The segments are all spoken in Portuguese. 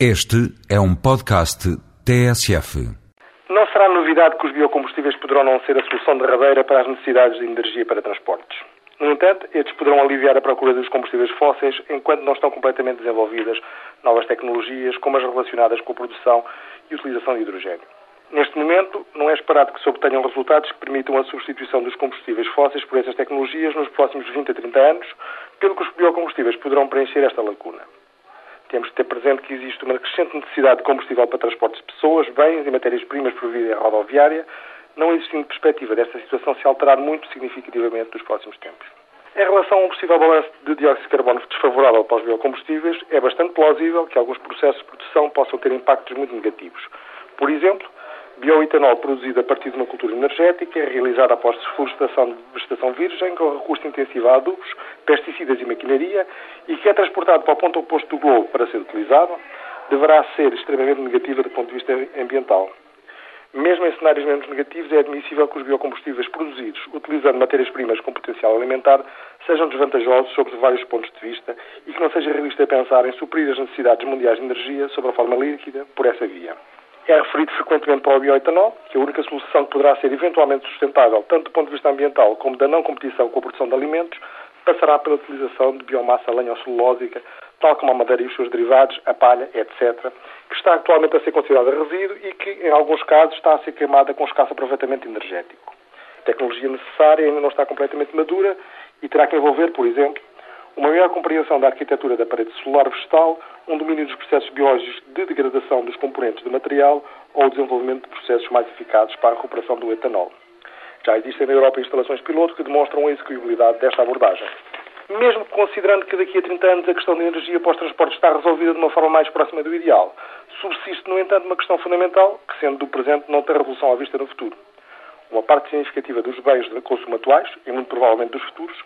Este é um podcast TSF. Não será novidade que os biocombustíveis poderão não ser a solução derradeira para as necessidades de energia para transportes. No entanto, estes poderão aliviar a procura dos combustíveis fósseis enquanto não estão completamente desenvolvidas novas tecnologias, como as relacionadas com a produção e utilização de hidrogênio. Neste momento, não é esperado que se obtenham resultados que permitam a substituição dos combustíveis fósseis por essas tecnologias nos próximos 20 a 30 anos, pelo que os biocombustíveis poderão preencher esta lacuna. Temos de ter presente que existe uma crescente necessidade de combustível para transportes de pessoas, bens e matérias-primas por via rodoviária, não existindo perspectiva desta situação se alterar muito significativamente nos próximos tempos. Em relação a um possível balanço de dióxido de carbono desfavorável para os biocombustíveis, é bastante plausível que alguns processos de produção possam ter impactos muito negativos. Por exemplo, bioetanol produzido a partir de uma cultura energética, realizada após desflorestação de vegetação virgem, com recurso intensivo a adubos, pesticidas e maquinaria, e que é transportado para o ponto oposto do globo para ser utilizado, deverá ser extremamente negativa do ponto de vista ambiental. Mesmo em cenários menos negativos, é admissível que os biocombustíveis produzidos utilizando matérias-primas com potencial alimentar sejam desvantajosos sobre vários pontos de vista e que não seja realista pensar em suprir as necessidades mundiais de energia sob a forma líquida por essa via. É referido frequentemente para o bioetanol, que a única solução que poderá ser eventualmente sustentável, tanto do ponto de vista ambiental como da não competição com a produção de alimentos, passará pela utilização de biomassa lenho-celulósica, tal como a madeira e os seus derivados, a palha, etc., que está atualmente a ser considerada resíduo e que, em alguns casos, está a ser queimada com escasso aproveitamento energético. A tecnologia necessária ainda não está completamente madura e terá que envolver, por exemplo, uma maior compreensão da arquitetura da parede solar vegetal, um domínio dos processos biológicos de degradação dos componentes do material ou o desenvolvimento de processos mais eficazes para a recuperação do etanol. Já existem na Europa instalações piloto que demonstram a execuibilidade desta abordagem. Mesmo considerando que daqui a 30 anos a questão da energia transportes está resolvida de uma forma mais próxima do ideal, subsiste, no entanto, uma questão fundamental, que sendo do presente não tem revolução à vista no futuro. Uma parte significativa dos bens de consumo atuais, e muito provavelmente dos futuros,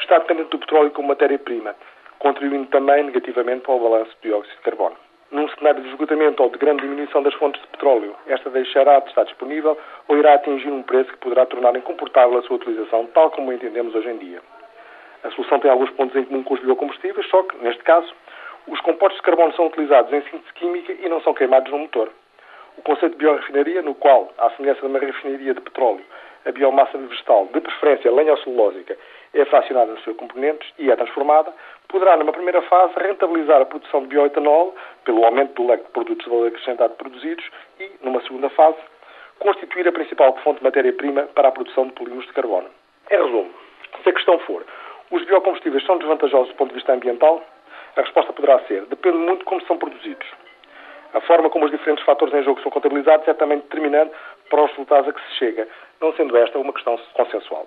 está dependente do petróleo como matéria-prima, contribuindo também negativamente para o balanço de dióxido de carbono. Num cenário de esgotamento ou de grande diminuição das fontes de petróleo, esta deixará de estar disponível ou irá atingir um preço que poderá tornar incomportável a sua utilização, tal como a entendemos hoje em dia. A solução tem alguns pontos em comum com os biocombustíveis, só que, neste caso, os compostos de carbono são utilizados em síntese química e não são queimados no motor. O conceito de biorefinaria, no qual, à semelhança de uma refinaria de petróleo, a biomassa vegetal, de preferência lenho-celulósica, é fracionada nos seus componentes e é transformada, poderá, numa primeira fase, rentabilizar a produção de bioetanol pelo aumento do leque de produtos de valor acrescentado produzidos e, numa segunda fase, constituir a principal fonte de matéria-prima para a produção de polímeros de carbono. Em resumo, se a questão for os biocombustíveis são desvantajosos do ponto de vista ambiental, a resposta poderá ser depende muito de como são produzidos. A forma como os diferentes fatores em jogo são contabilizados é também determinante para os resultados a que se chega, não sendo esta uma questão consensual.